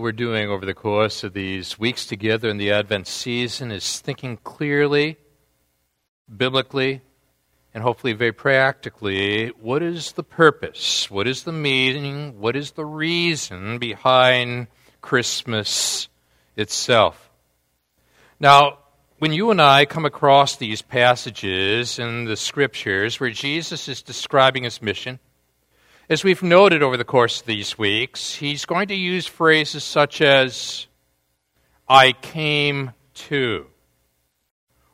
what we're doing over the course of these weeks together in the Advent season is thinking clearly, biblically, and hopefully very practically what is the purpose, what is the meaning, what is the reason behind Christmas itself. Now, when you and I come across these passages in the scriptures where Jesus is describing his mission, as we've noted over the course of these weeks, he's going to use phrases such as, I came to,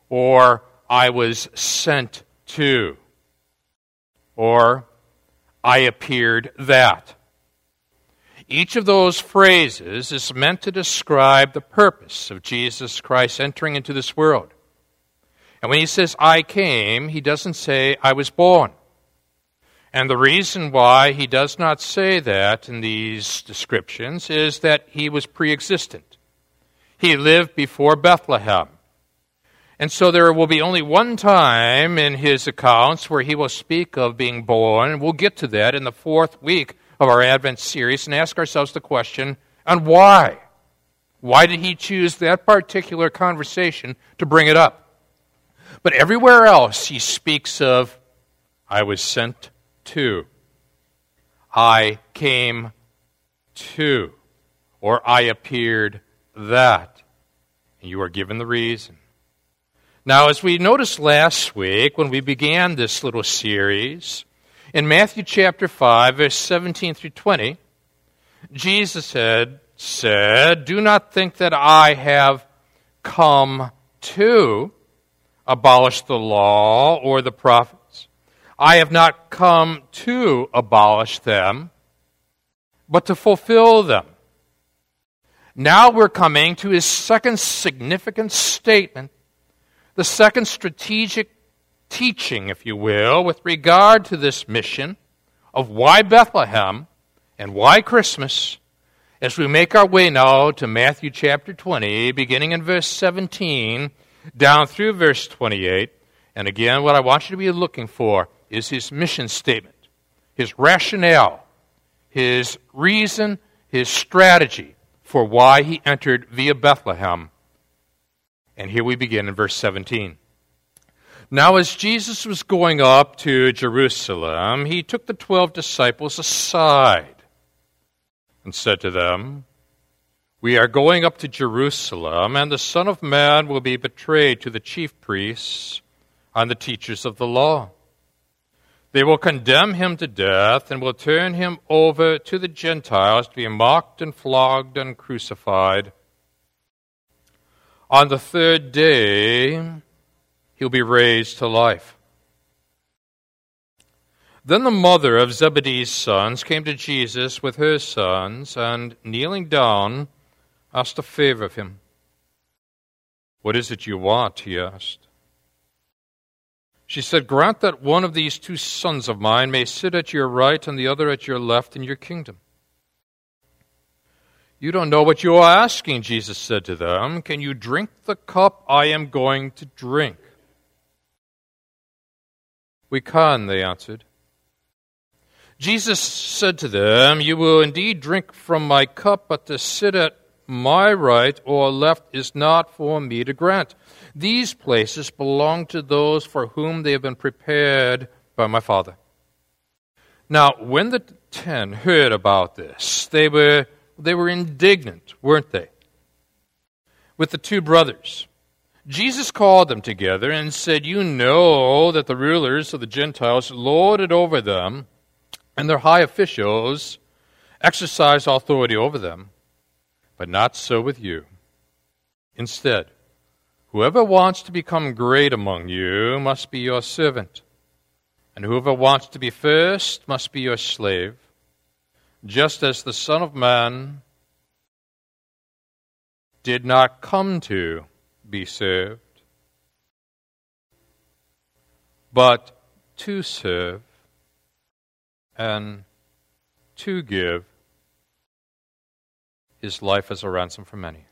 or I was sent to, or I appeared that. Each of those phrases is meant to describe the purpose of Jesus Christ entering into this world. And when he says, I came, he doesn't say, I was born. And the reason why he does not say that in these descriptions is that he was pre existent. He lived before Bethlehem. And so there will be only one time in his accounts where he will speak of being born, we'll get to that in the fourth week of our Advent series and ask ourselves the question and why? Why did he choose that particular conversation to bring it up? But everywhere else he speaks of, I was sent to. I came to. Or I appeared that. And you are given the reason. Now, as we noticed last week when we began this little series, in Matthew chapter 5, verse 17 through 20, Jesus had said, Do not think that I have come to abolish the law or the prophets. I have not come to abolish them, but to fulfill them. Now we're coming to his second significant statement, the second strategic teaching, if you will, with regard to this mission of why Bethlehem and why Christmas, as we make our way now to Matthew chapter 20, beginning in verse 17 down through verse 28. And again, what I want you to be looking for is his mission statement, his rationale, his reason, his strategy for why he entered via Bethlehem. And here we begin in verse 17. Now, as Jesus was going up to Jerusalem, he took the twelve disciples aside and said to them, We are going up to Jerusalem, and the Son of Man will be betrayed to the chief priests and the teachers of the law. They will condemn him to death and will turn him over to the Gentiles to be mocked and flogged and crucified. On the third day, he'll be raised to life. Then the mother of Zebedee's sons came to Jesus with her sons, and kneeling down, asked a favor of him. What is it you want? he asked. She said, Grant that one of these two sons of mine may sit at your right and the other at your left in your kingdom. You don't know what you are asking, Jesus said to them. Can you drink the cup I am going to drink? We can, they answered. Jesus said to them, You will indeed drink from my cup, but to sit at my right or left is not for me to grant. These places belong to those for whom they have been prepared by my Father. Now, when the ten heard about this, they were, they were indignant, weren't they? With the two brothers. Jesus called them together and said, You know that the rulers of the Gentiles lord it over them, and their high officials exercise authority over them. But not so with you. Instead, whoever wants to become great among you must be your servant, and whoever wants to be first must be your slave, just as the Son of Man did not come to be served, but to serve and to give his life as a ransom for many.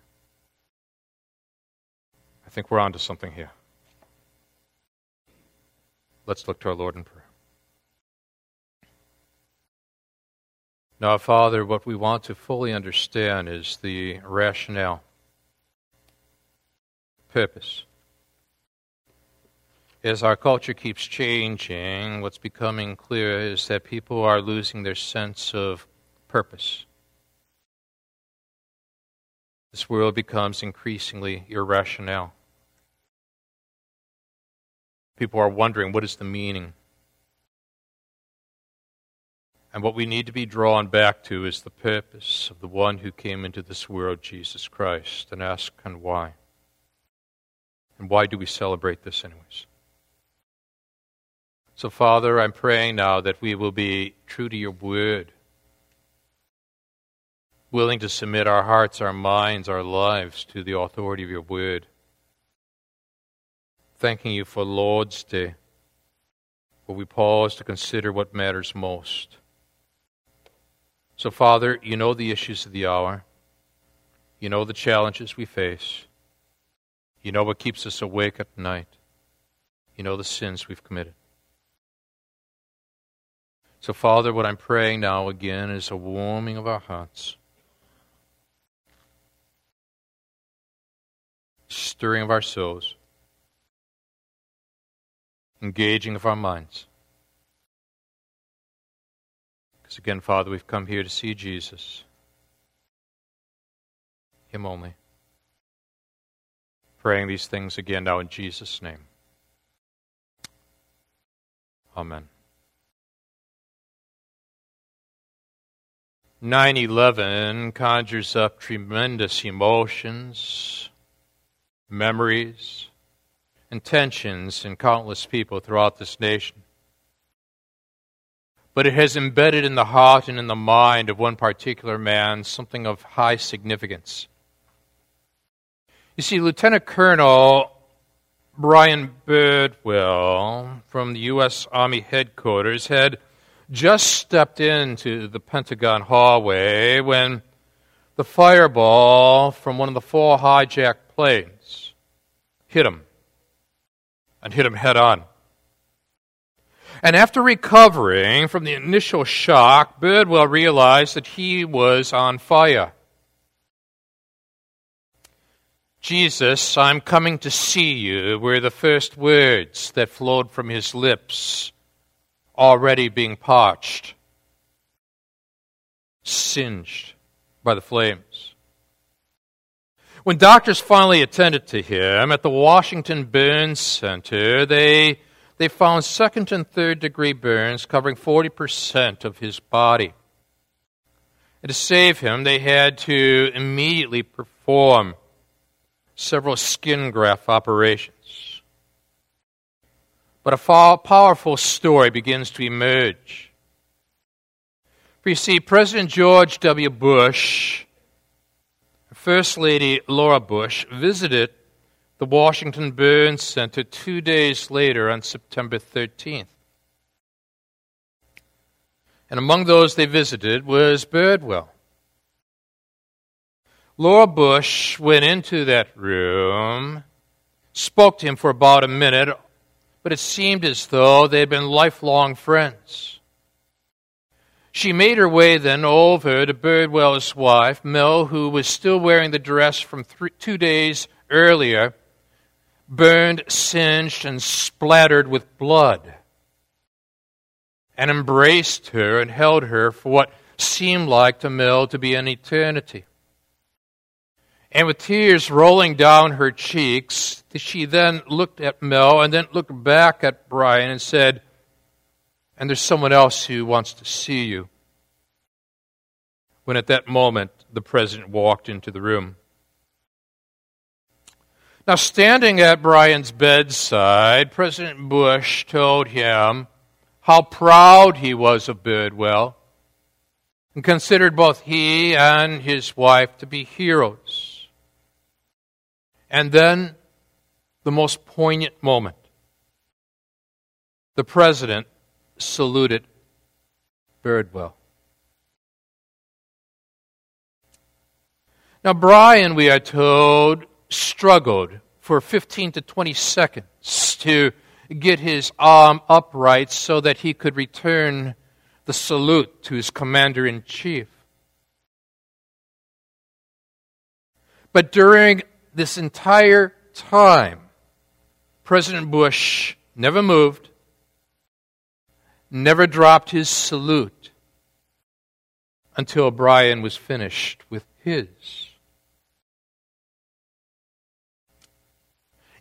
I think we're on to something here. Let's look to our Lord in prayer. Now, Father, what we want to fully understand is the rationale, purpose. As our culture keeps changing, what's becoming clear is that people are losing their sense of purpose. This world becomes increasingly irrational. People are wondering what is the meaning and what we need to be drawn back to is the purpose of the one who came into this world, Jesus Christ, and ask, and why? And why do we celebrate this, anyways? So, Father, I'm praying now that we will be true to your word, willing to submit our hearts, our minds, our lives to the authority of your word. Thanking you for Lord's Day, where we pause to consider what matters most so, Father, you know the issues of the hour. You know the challenges we face. You know what keeps us awake at night. You know the sins we've committed. So, Father, what I'm praying now again is a warming of our hearts, stirring of our souls, engaging of our minds. Because again, Father, we've come here to see Jesus. Him only. Praying these things again now in Jesus' name. Amen. 9 11 conjures up tremendous emotions, memories, and tensions in countless people throughout this nation but it has embedded in the heart and in the mind of one particular man something of high significance. You see, Lieutenant Colonel Brian Birdwell from the U.S. Army headquarters had just stepped into the Pentagon hallway when the fireball from one of the four hijacked planes hit him and hit him head on. And after recovering from the initial shock, Birdwell realized that he was on fire. Jesus, I'm coming to see you, were the first words that flowed from his lips, already being parched, singed by the flames. When doctors finally attended to him at the Washington Burn Center, they they found second and third degree burns covering 40% of his body. And to save him, they had to immediately perform several skin graft operations. But a powerful story begins to emerge. For you see, President George W. Bush, First Lady Laura Bush, visited the Washington Burn Center two days later on September 13th. And among those they visited was Birdwell. Laura Bush went into that room, spoke to him for about a minute, but it seemed as though they had been lifelong friends. She made her way then over to Birdwell's wife, Mel, who was still wearing the dress from three, two days earlier burned, singed, and splattered with blood, and embraced her and held her for what seemed like to Mel to be an eternity. And with tears rolling down her cheeks, she then looked at Mel and then looked back at Brian and said, And there's someone else who wants to see you. When at that moment the president walked into the room. Now, standing at Brian's bedside, President Bush told him how proud he was of Birdwell and considered both he and his wife to be heroes. And then, the most poignant moment the president saluted Birdwell. Now, Brian, we are told, struggled for 15 to 20 seconds to get his arm upright so that he could return the salute to his commander in chief. But during this entire time, President Bush never moved, never dropped his salute until Brian was finished with his.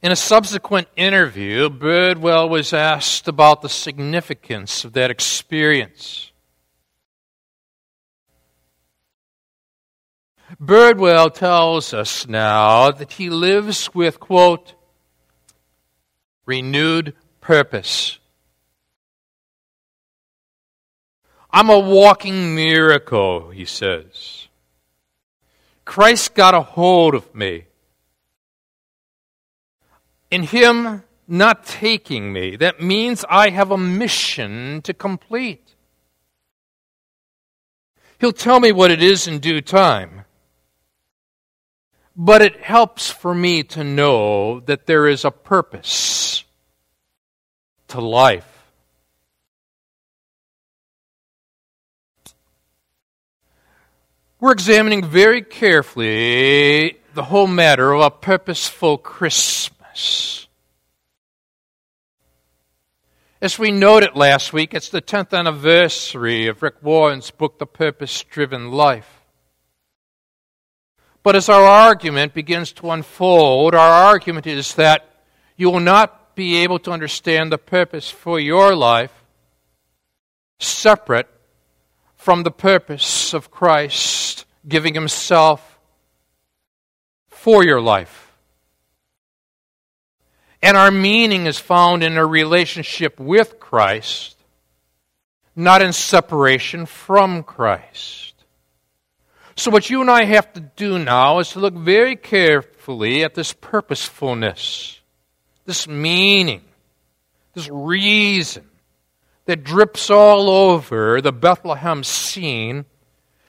In a subsequent interview, Birdwell was asked about the significance of that experience. Birdwell tells us now that he lives with, quote, renewed purpose. I'm a walking miracle, he says. Christ got a hold of me in Him not taking me, that means I have a mission to complete. He'll tell me what it is in due time. But it helps for me to know that there is a purpose to life. We're examining very carefully the whole matter of a purposeful Christmas. As we noted last week, it's the 10th anniversary of Rick Warren's book, The Purpose Driven Life. But as our argument begins to unfold, our argument is that you will not be able to understand the purpose for your life separate from the purpose of Christ giving Himself for your life. And our meaning is found in a relationship with Christ, not in separation from Christ. So, what you and I have to do now is to look very carefully at this purposefulness, this meaning, this reason that drips all over the Bethlehem scene,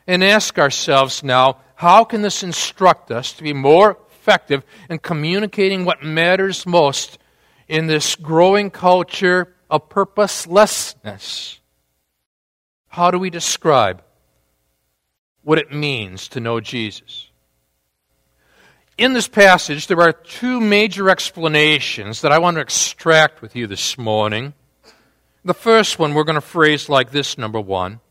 and ask ourselves now how can this instruct us to be more effective in communicating what matters most in this growing culture of purposelessness. How do we describe what it means to know Jesus? In this passage, there are two major explanations that I want to extract with you this morning. The first one we're going to phrase like this number one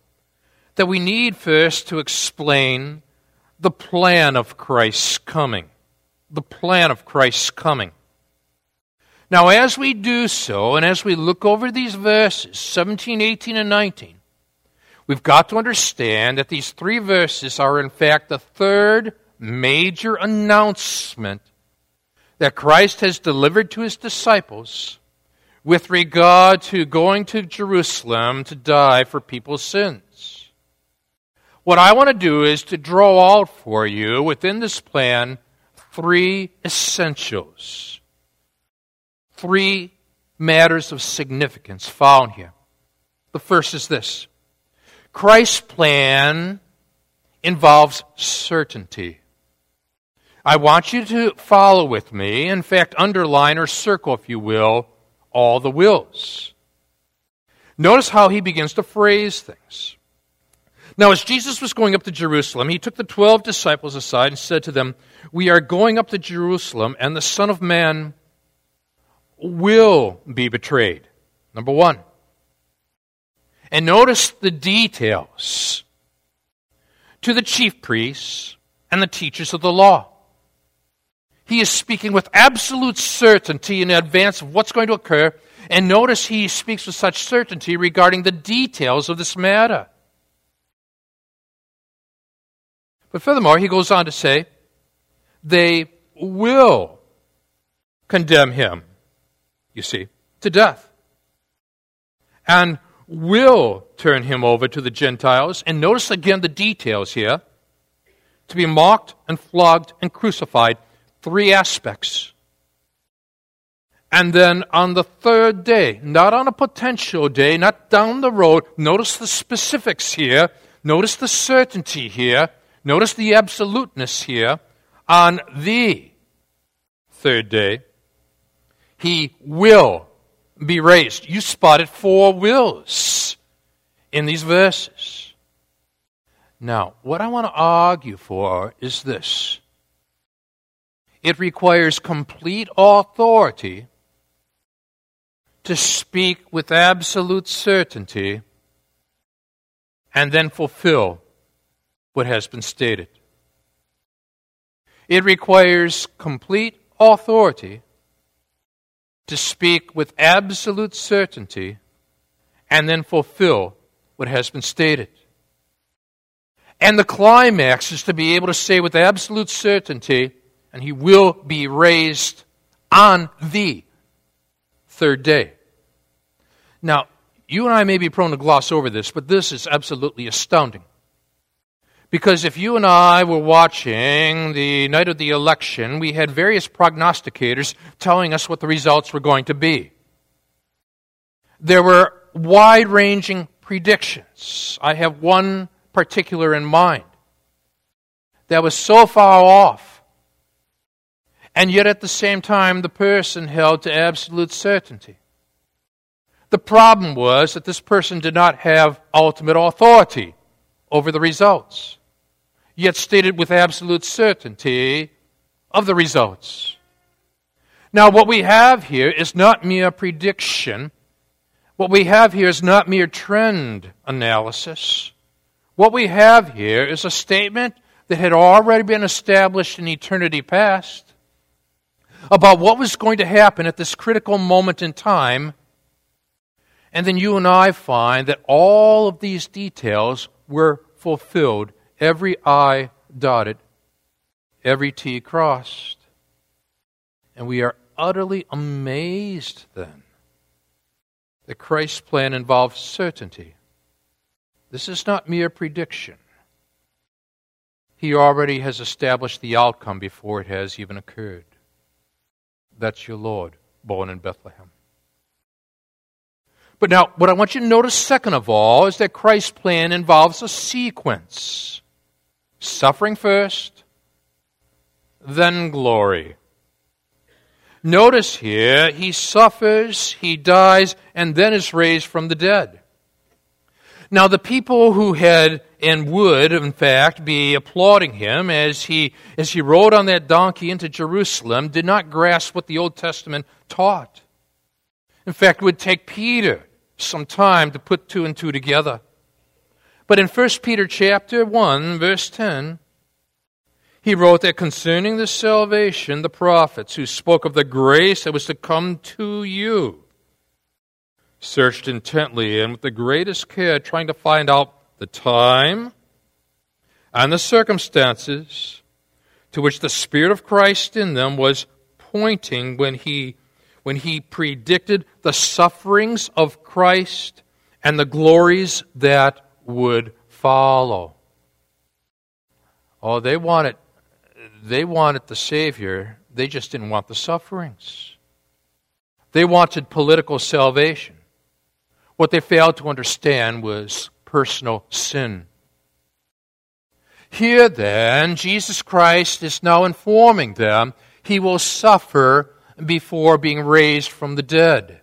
that we need first to explain the plan of Christ's coming the plan of Christ's coming. Now, as we do so, and as we look over these verses, 17, 18, and 19, we've got to understand that these three verses are, in fact, the third major announcement that Christ has delivered to his disciples with regard to going to Jerusalem to die for people's sins. What I want to do is to draw out for you within this plan three essentials, three matters of significance found here. The first is this Christ's plan involves certainty. I want you to follow with me, in fact, underline or circle, if you will, all the wills. Notice how he begins to phrase things. Now, as Jesus was going up to Jerusalem, he took the twelve disciples aside and said to them, We are going up to Jerusalem, and the Son of Man will be betrayed. Number one. And notice the details to the chief priests and the teachers of the law. He is speaking with absolute certainty in advance of what's going to occur. And notice he speaks with such certainty regarding the details of this matter. But furthermore, he goes on to say, they will condemn him, you see, to death. And will turn him over to the Gentiles. And notice again the details here to be mocked and flogged and crucified. Three aspects. And then on the third day, not on a potential day, not down the road, notice the specifics here, notice the certainty here. Notice the absoluteness here. On the third day, he will be raised. You spotted four wills in these verses. Now, what I want to argue for is this it requires complete authority to speak with absolute certainty and then fulfill what has been stated. It requires complete authority to speak with absolute certainty and then fulfill what has been stated. And the climax is to be able to say with absolute certainty, and he will be raised on the third day. Now, you and I may be prone to gloss over this, but this is absolutely astounding. Because if you and I were watching the night of the election, we had various prognosticators telling us what the results were going to be. There were wide ranging predictions. I have one particular in mind that was so far off, and yet at the same time, the person held to absolute certainty. The problem was that this person did not have ultimate authority over the results yet stated with absolute certainty of the results. Now, what we have here is not mere prediction. What we have here is not mere trend analysis. What we have here is a statement that had already been established in eternity past about what was going to happen at this critical moment in time. And then you and I find that all of these details were fulfilled every I dotted, every T crossed. And we are utterly amazed then that Christ's plan involves certainty. This is not mere prediction. He already has established the outcome before it has even occurred. That's your Lord, born in Bethlehem. But now, what I want you to notice, second of all, is that Christ's plan involves a sequence. Suffering first, then glory. Notice here, he suffers, he dies, and then is raised from the dead. Now, the people who had and would, in fact, be applauding him as he, as he rode on that donkey into Jerusalem did not grasp what the Old Testament taught. In fact, it would take Peter some time to put two and two together. But in 1 Peter chapter 1 verse 10 he wrote that concerning the salvation the prophets who spoke of the grace that was to come to you searched intently and with the greatest care trying to find out the time and the circumstances to which the spirit of Christ in them was pointing when he when he predicted the sufferings of Christ and the glories that would follow. Oh, they wanted they wanted the Savior, they just didn't want the sufferings. They wanted political salvation. What they failed to understand was personal sin. Here, then, Jesus Christ is now informing them he will suffer before being raised from the dead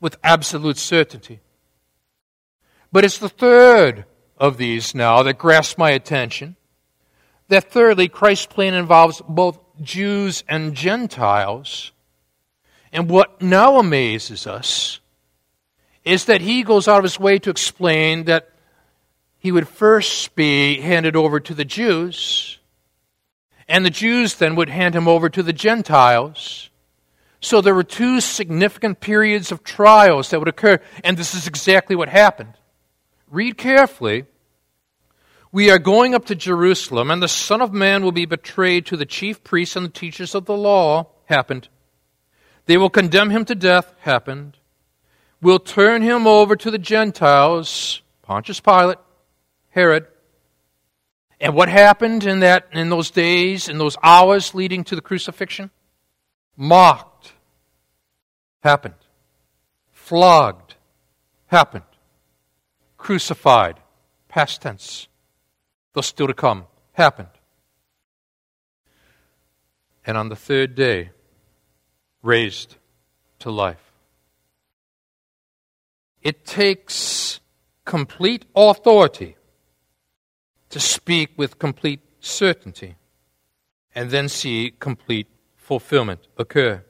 with absolute certainty. But it's the third of these now that grasps my attention. That thirdly, Christ's plan involves both Jews and Gentiles. And what now amazes us is that he goes out of his way to explain that he would first be handed over to the Jews, and the Jews then would hand him over to the Gentiles. So there were two significant periods of trials that would occur, and this is exactly what happened. Read carefully. We are going up to Jerusalem, and the Son of Man will be betrayed to the chief priests and the teachers of the law. Happened. They will condemn him to death. Happened. Will turn him over to the Gentiles. Pontius Pilate, Herod. And what happened in that in those days, in those hours leading to the crucifixion? Mocked. Happened. Flogged. Happened crucified, past tense, though still to come, happened. And on the third day, raised to life. It takes complete authority to speak with complete certainty and then see complete fulfillment occur.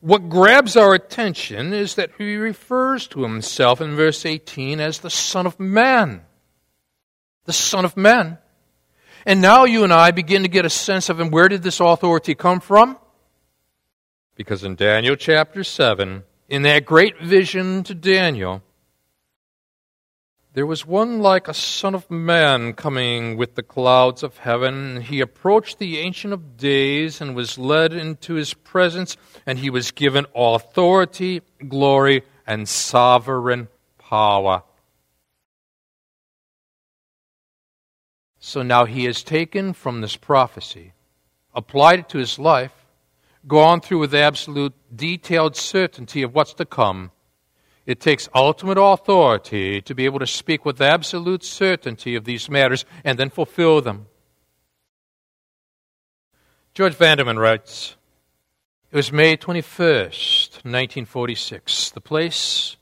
What grabs our attention is that he refers to himself in verse 18 as the Son of Man. The Son of Man. And now you and I begin to get a sense of him. Where did this authority come from? Because in Daniel chapter 7, in that great vision to Daniel, there was one like a son of man coming with the clouds of heaven. He approached the Ancient of Days and was led into his presence, and he was given authority, glory, and sovereign power. So now he has taken from this prophecy, applied it to his life, gone through with absolute detailed certainty of what's to come it takes ultimate authority to be able to speak with absolute certainty of these matters and then fulfill them. George Vandeman writes It was May 21st, 1946. The place,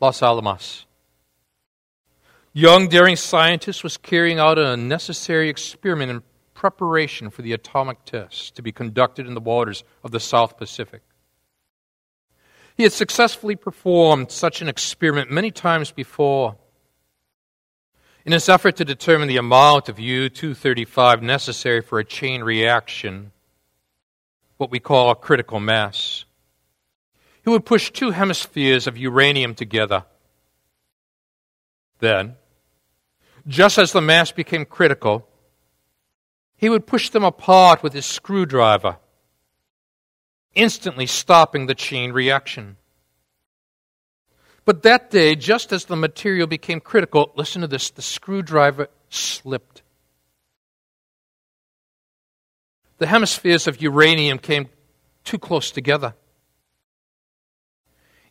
Los Alamos. Young, daring scientist was carrying out a necessary experiment in preparation for the atomic test to be conducted in the waters of the South Pacific. He had successfully performed such an experiment many times before. In his effort to determine the amount of U 235 necessary for a chain reaction, what we call a critical mass, he would push two hemispheres of uranium together. Then, just as the mass became critical, he would push them apart with his screwdriver instantly stopping the chain reaction. But that day, just as the material became critical, listen to this the screwdriver slipped. The hemispheres of uranium came too close together.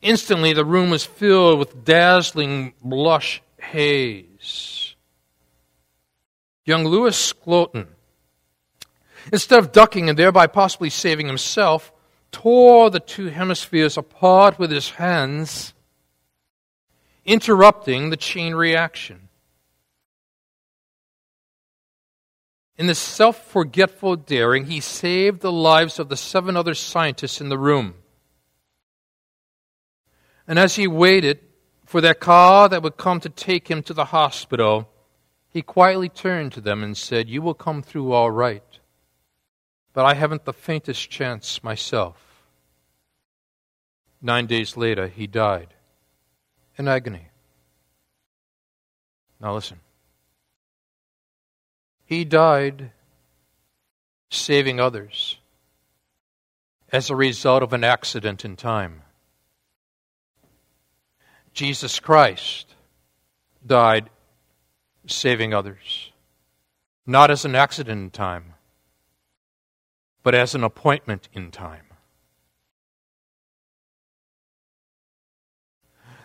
Instantly, the room was filled with dazzling blush haze. Young Louis Slotin, instead of ducking and thereby possibly saving himself, tore the two hemispheres apart with his hands, interrupting the chain reaction. In this self forgetful daring, he saved the lives of the seven other scientists in the room. And as he waited for that car that would come to take him to the hospital, he quietly turned to them and said, You will come through all right but I haven't the faintest chance myself. Nine days later, he died in agony. Now listen. He died saving others as a result of an accident in time. Jesus Christ died saving others, not as an accident in time, but as an appointment in time.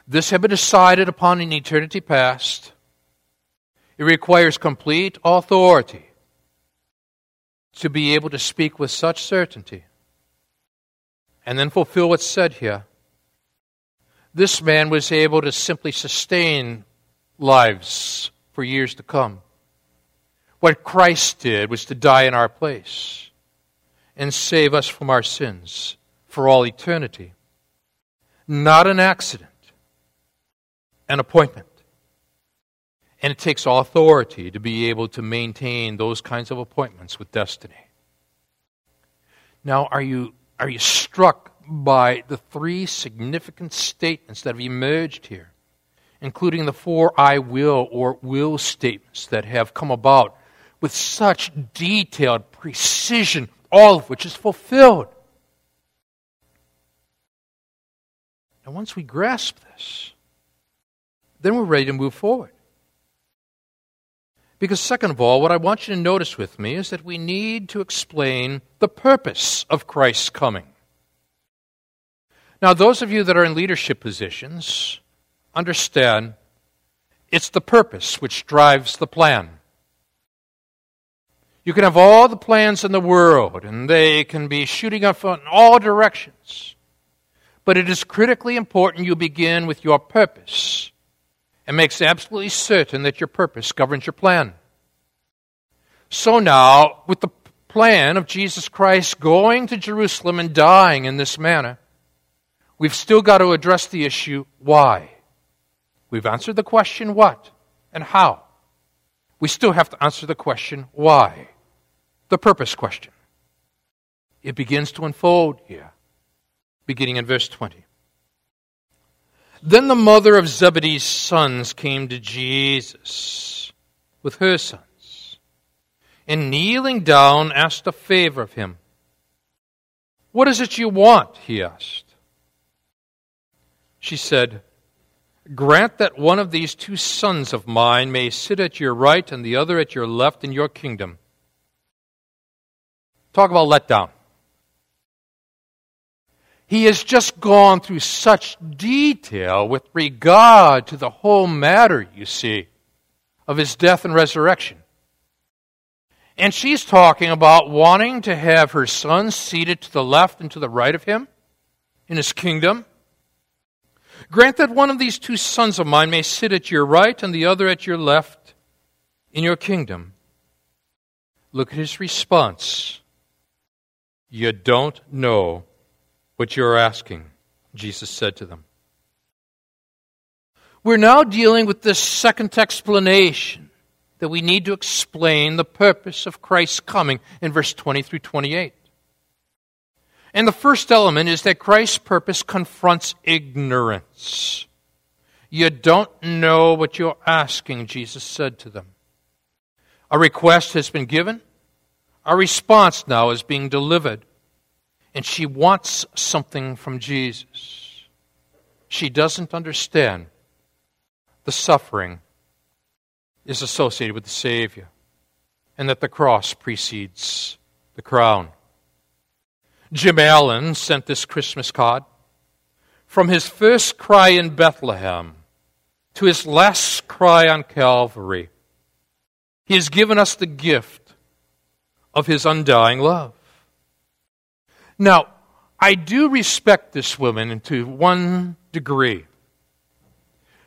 This had been decided upon in eternity past. It requires complete authority to be able to speak with such certainty and then fulfill what's said here. This man was able to simply sustain lives for years to come. What Christ did was to die in our place and save us from our sins for all eternity. Not an accident, an appointment. And it takes authority to be able to maintain those kinds of appointments with destiny. Now, are you, are you struck by the three significant statements that have emerged here, including the four I will or will statements that have come about with such detailed precision all of which is fulfilled. And once we grasp this, then we're ready to move forward. Because, second of all, what I want you to notice with me is that we need to explain the purpose of Christ's coming. Now, those of you that are in leadership positions understand it's the purpose which drives the plan. You can have all the plans in the world, and they can be shooting up in all directions. But it is critically important you begin with your purpose and makes absolutely certain that your purpose governs your plan. So now, with the plan of Jesus Christ going to Jerusalem and dying in this manner, we've still got to address the issue why. We've answered the question what and how. We still have to answer the question why. The purpose question. It begins to unfold here, beginning in verse 20. Then the mother of Zebedee's sons came to Jesus with her sons, and kneeling down, asked a favor of him. What is it you want? he asked. She said, Grant that one of these two sons of mine may sit at your right and the other at your left in your kingdom. Talk about letdown. He has just gone through such detail with regard to the whole matter, you see, of his death and resurrection. And she's talking about wanting to have her son seated to the left and to the right of him in his kingdom. Grant that one of these two sons of mine may sit at your right and the other at your left in your kingdom. Look at his response. You don't know what you're asking, Jesus said to them. We're now dealing with this second explanation that we need to explain the purpose of Christ's coming in verse 20 through 28. And the first element is that Christ's purpose confronts ignorance. You don't know what you're asking, Jesus said to them. A request has been given. A response now is being delivered and she wants something from Jesus. She doesn't understand the suffering is associated with the Savior and that the cross precedes the crown. Jim Allen sent this Christmas card. From his first cry in Bethlehem to his last cry on Calvary, he has given us the gift of his undying love. Now, I do respect this woman to one degree.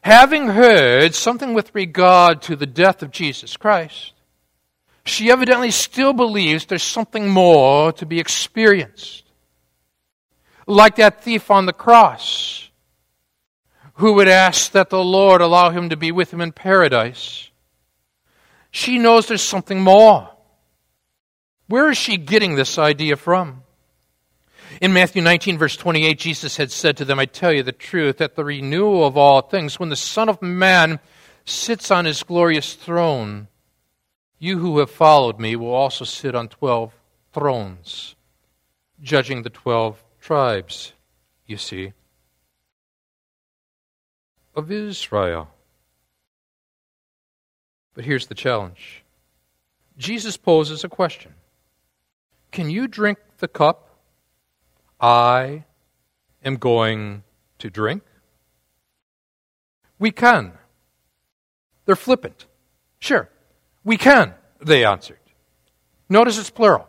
Having heard something with regard to the death of Jesus Christ, she evidently still believes there's something more to be experienced. Like that thief on the cross, who would ask that the Lord allow him to be with him in paradise. She knows there's something more. Where is she getting this idea from? In Matthew 19, verse 28, Jesus had said to them, I tell you the truth, that the renewal of all things, when the Son of Man sits on his glorious throne, you who have followed me will also sit on twelve thrones, judging the twelve tribes, you see, of Israel. But here's the challenge Jesus poses a question Can you drink the cup I am going to drink? We can. They're flippant. Sure, we can, they answered. Notice it's plural.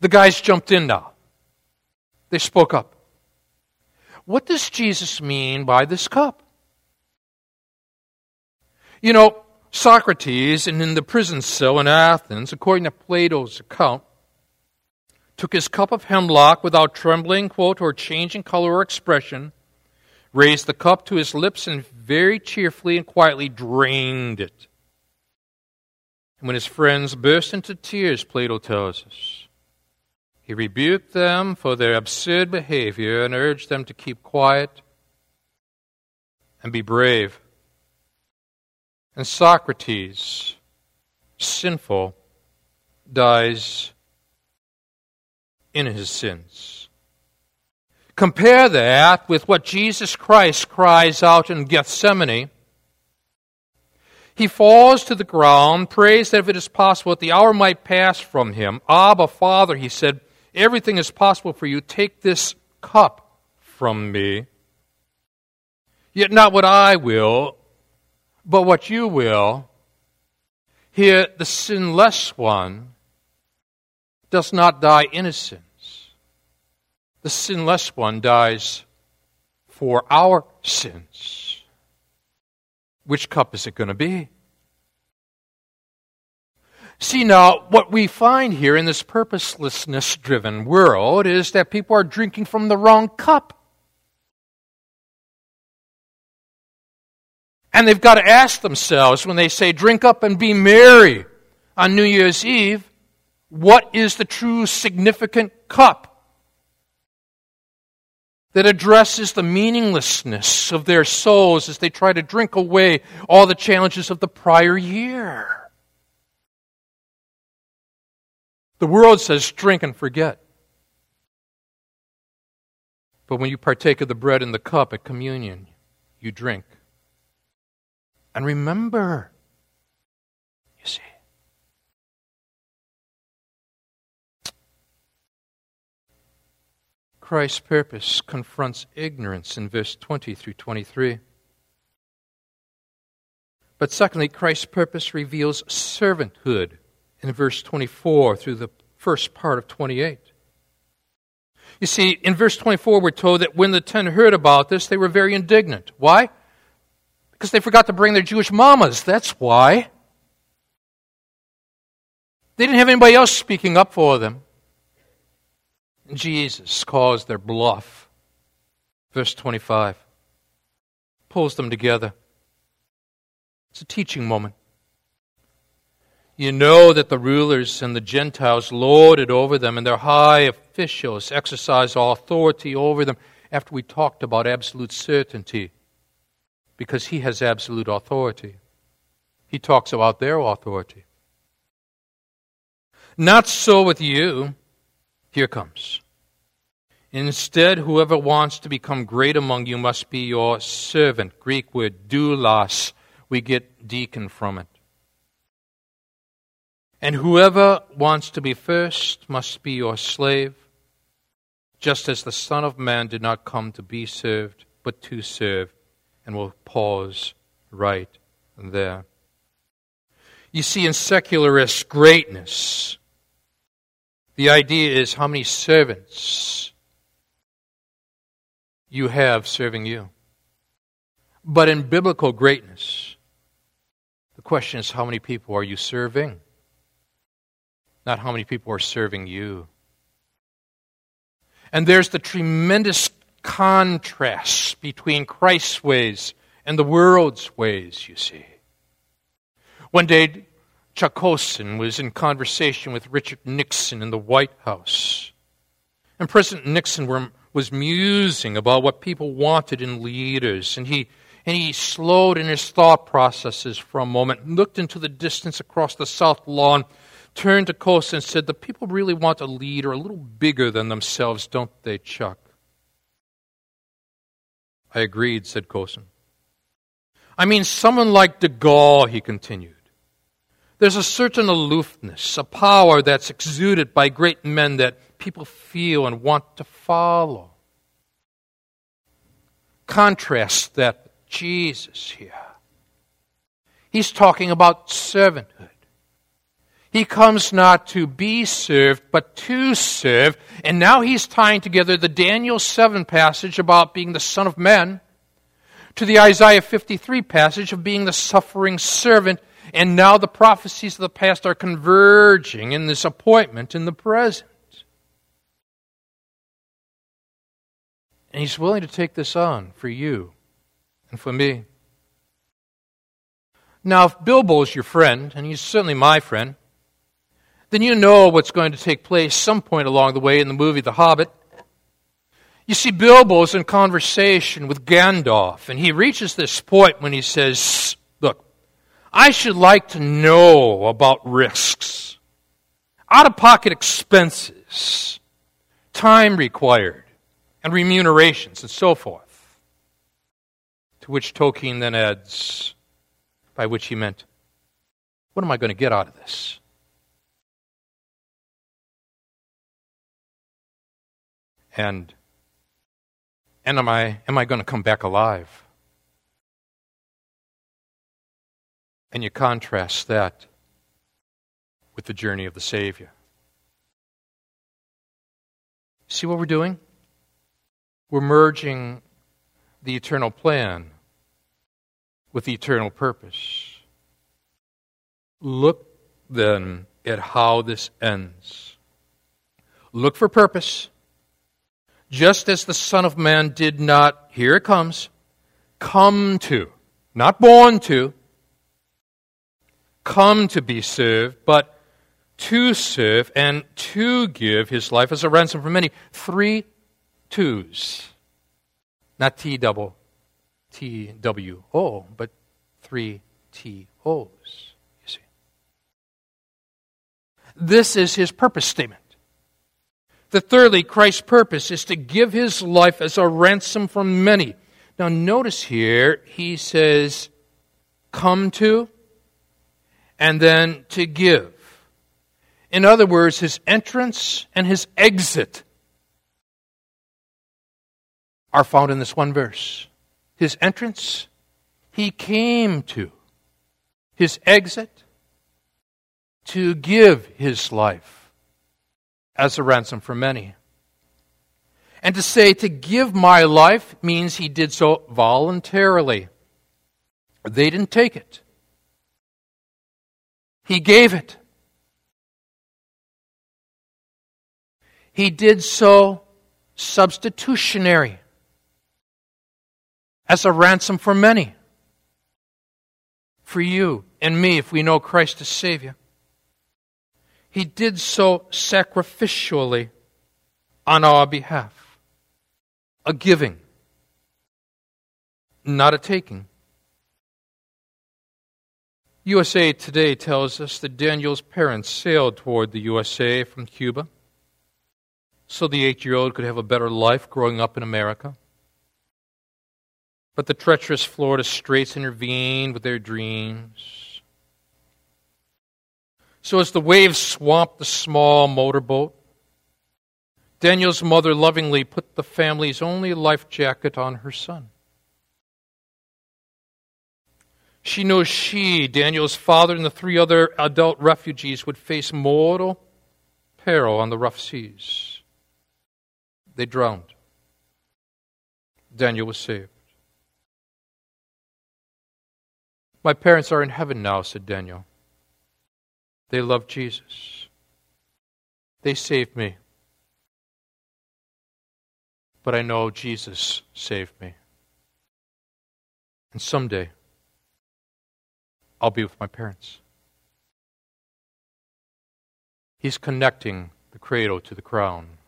The guys jumped in now. They spoke up. What does Jesus mean by this cup? You know, Socrates, and in the prison cell in Athens, according to Plato's account, took his cup of hemlock without trembling, quote, or changing color or expression, raised the cup to his lips, and very cheerfully and quietly drained it. And when his friends burst into tears, Plato tells us, he rebuked them for their absurd behavior and urged them to keep quiet and be brave. And Socrates, sinful, dies in his sins. Compare that with what Jesus Christ cries out in Gethsemane. He falls to the ground, prays that if it is possible, that the hour might pass from him. Abba, Father, he said, everything is possible for you. Take this cup from me. Yet not what I will, but what you will. Here, the sinless one does not die innocent the sinless one dies for our sins. which cup is it going to be? See, now, what we find here in this purposelessness driven world is that people are drinking from the wrong cup. And they've got to ask themselves when they say, drink up and be merry on New Year's Eve, what is the true significant cup that addresses the meaninglessness of their souls as they try to drink away all the challenges of the prior year? The world says drink and forget. But when you partake of the bread and the cup at communion, you drink. And remember, you see. Christ's purpose confronts ignorance in verse 20 through 23. But secondly, Christ's purpose reveals servanthood in verse 24 through the first part of 28. You see, in verse 24, we're told that when the ten heard about this, they were very indignant. Why? Because they forgot to bring their Jewish mamas. That's why. They didn't have anybody else speaking up for them. And Jesus calls their bluff. Verse 25 pulls them together. It's a teaching moment. You know that the rulers and the Gentiles lorded over them, and their high officials exercise all authority over them. After we talked about absolute certainty, because he has absolute authority, he talks about their authority. Not so with you. Here comes. Instead, whoever wants to become great among you must be your servant. Greek word doulos. We get deacon from it. And whoever wants to be first must be your slave, just as the Son of Man did not come to be served, but to serve. And we'll pause right there. You see, in secularist greatness, the idea is how many servants you have serving you. But in biblical greatness, the question is how many people are you serving? not how many people are serving you. And there's the tremendous contrast between Christ's ways and the world's ways, you see. One day, Chuck Colson was in conversation with Richard Nixon in the White House. And President Nixon were, was musing about what people wanted in leaders. And he, and he slowed in his thought processes for a moment, looked into the distance across the South Lawn, turned to Colson and said, The people really want a leader a little bigger than themselves, don't they, Chuck? I agreed, said Colson. I mean, someone like de Gaulle, he continued. There's a certain aloofness, a power that's exuded by great men that people feel and want to follow. Contrast that Jesus here. He's talking about servanthood. He comes not to be served, but to serve. And now he's tying together the Daniel 7 passage about being the Son of Man to the Isaiah 53 passage of being the suffering servant. And now the prophecies of the past are converging in this appointment in the present. And he's willing to take this on for you and for me. Now, if Bilbo's your friend, and he's certainly my friend, then you know what's going to take place some point along the way in the movie The Hobbit. You see, Bilbo's in conversation with Gandalf, and he reaches this point when he says, Look, I should like to know about risks, out of pocket expenses, time required, and remunerations, and so forth. To which Tolkien then adds, by which he meant, What am I going to get out of this? And and am I am I going to come back alive? And you contrast that with the journey of the Savior. See what we're doing? We're merging the eternal plan with the eternal purpose. Look then at how this ends. Look for purpose. Just as the Son of Man did not, here it comes, come to, not born to, come to be served, but to serve and to give his life as a ransom for many. Three twos. Not T double T W O, but three T O's, you see. This is his purpose statement. The thirdly, Christ's purpose is to give his life as a ransom for many. Now, notice here, he says, come to, and then to give. In other words, his entrance and his exit are found in this one verse. His entrance, he came to. His exit, to give his life as a ransom for many. And to say to give my life means he did so voluntarily. They didn't take it, he gave it. He did so substitutionary as a ransom for many. For you and me, if we know Christ as Savior. He did so sacrificially on our behalf. A giving, not a taking. USA Today tells us that Daniel's parents sailed toward the USA from Cuba so the eight year old could have a better life growing up in America. But the treacherous Florida Straits intervened with their dreams. So, as the waves swamped the small motorboat, Daniel's mother lovingly put the family's only life jacket on her son. She knows she, Daniel's father, and the three other adult refugees would face mortal peril on the rough seas. They drowned. Daniel was saved. My parents are in heaven now, said Daniel. They love Jesus. They saved me. But I know Jesus saved me. And someday, I'll be with my parents. He's connecting the cradle to the crown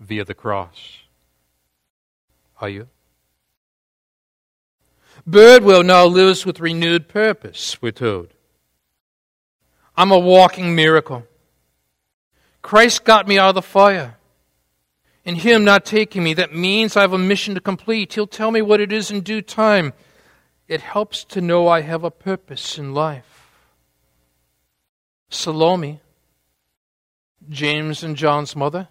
via the cross. Are you? Birdwell now lives with renewed purpose, we're told. I'm a walking miracle. Christ got me out of the fire. In Him not taking me, that means I have a mission to complete. He'll tell me what it is in due time. It helps to know I have a purpose in life. Salome, James and John's mother,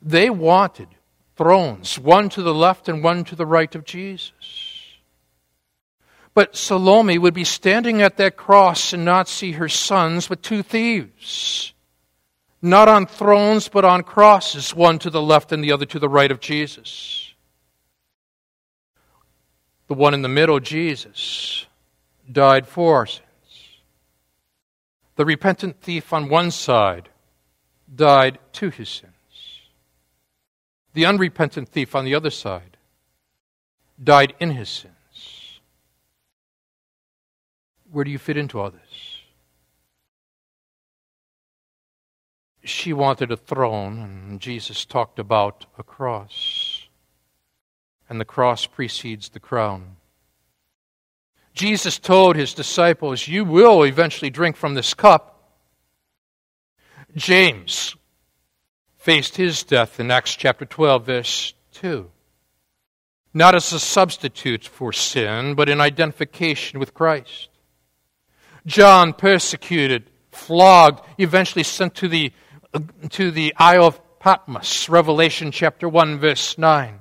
they wanted thrones, one to the left and one to the right of Jesus. But Salome would be standing at that cross and not see her sons, but two thieves. Not on thrones, but on crosses, one to the left and the other to the right of Jesus. The one in the middle, Jesus, died for our sins. The repentant thief on one side died to his sins. The unrepentant thief on the other side died in his sins. Where do you fit into all this? She wanted a throne, and Jesus talked about a cross. And the cross precedes the crown. Jesus told his disciples, You will eventually drink from this cup. James faced his death in Acts chapter 12, verse 2. Not as a substitute for sin, but in identification with Christ. John persecuted, flogged, eventually sent to the, to the Isle of Patmos, Revelation chapter 1, verse 9.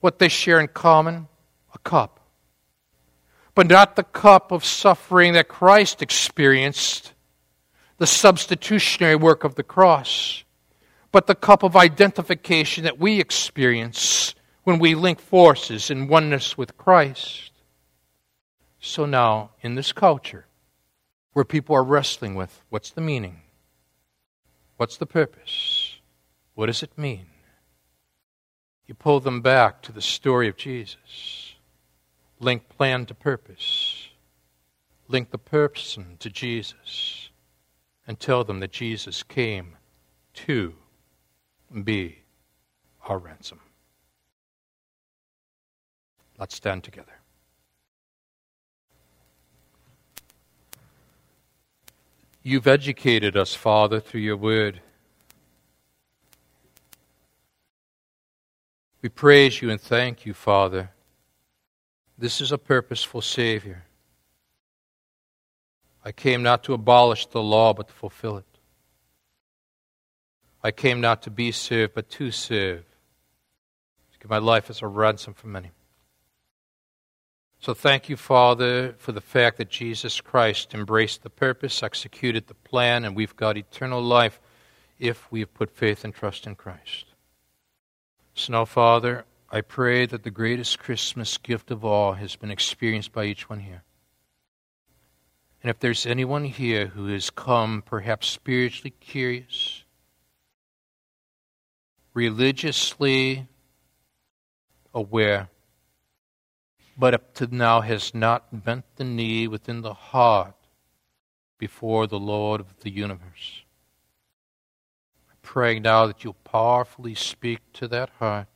What they share in common? A cup. But not the cup of suffering that Christ experienced, the substitutionary work of the cross, but the cup of identification that we experience when we link forces in oneness with Christ. So now, in this culture, where people are wrestling with what's the meaning? What's the purpose? What does it mean? You pull them back to the story of Jesus. Link plan to purpose. Link the person to Jesus. And tell them that Jesus came to be our ransom. Let's stand together. You've educated us, Father, through your word. We praise you and thank you, Father. This is a purposeful Savior. I came not to abolish the law, but to fulfill it. I came not to be served, but to serve, to give my life as a ransom for many. So thank you, Father, for the fact that Jesus Christ embraced the purpose, executed the plan, and we've got eternal life if we have put faith and trust in Christ. So now, Father, I pray that the greatest Christmas gift of all has been experienced by each one here. And if there's anyone here who has come perhaps spiritually curious, religiously aware, but up to now has not bent the knee within the heart before the Lord of the universe. I pray now that you'll powerfully speak to that heart.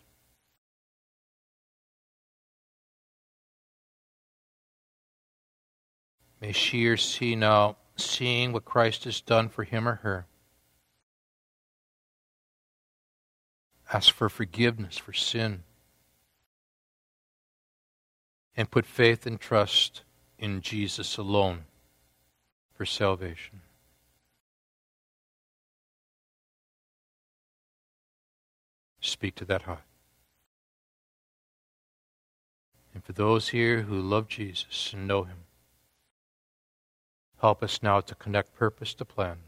May she or see now, seeing what Christ has done for him or her, ask for forgiveness for sin and put faith and trust in Jesus alone for salvation. Speak to that heart. And for those here who love Jesus and know Him, help us now to connect purpose to plan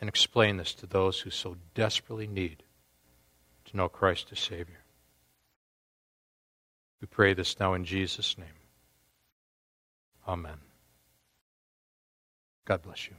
and explain this to those who so desperately need to know Christ as Savior. We pray this now in Jesus' name. Amen. God bless you.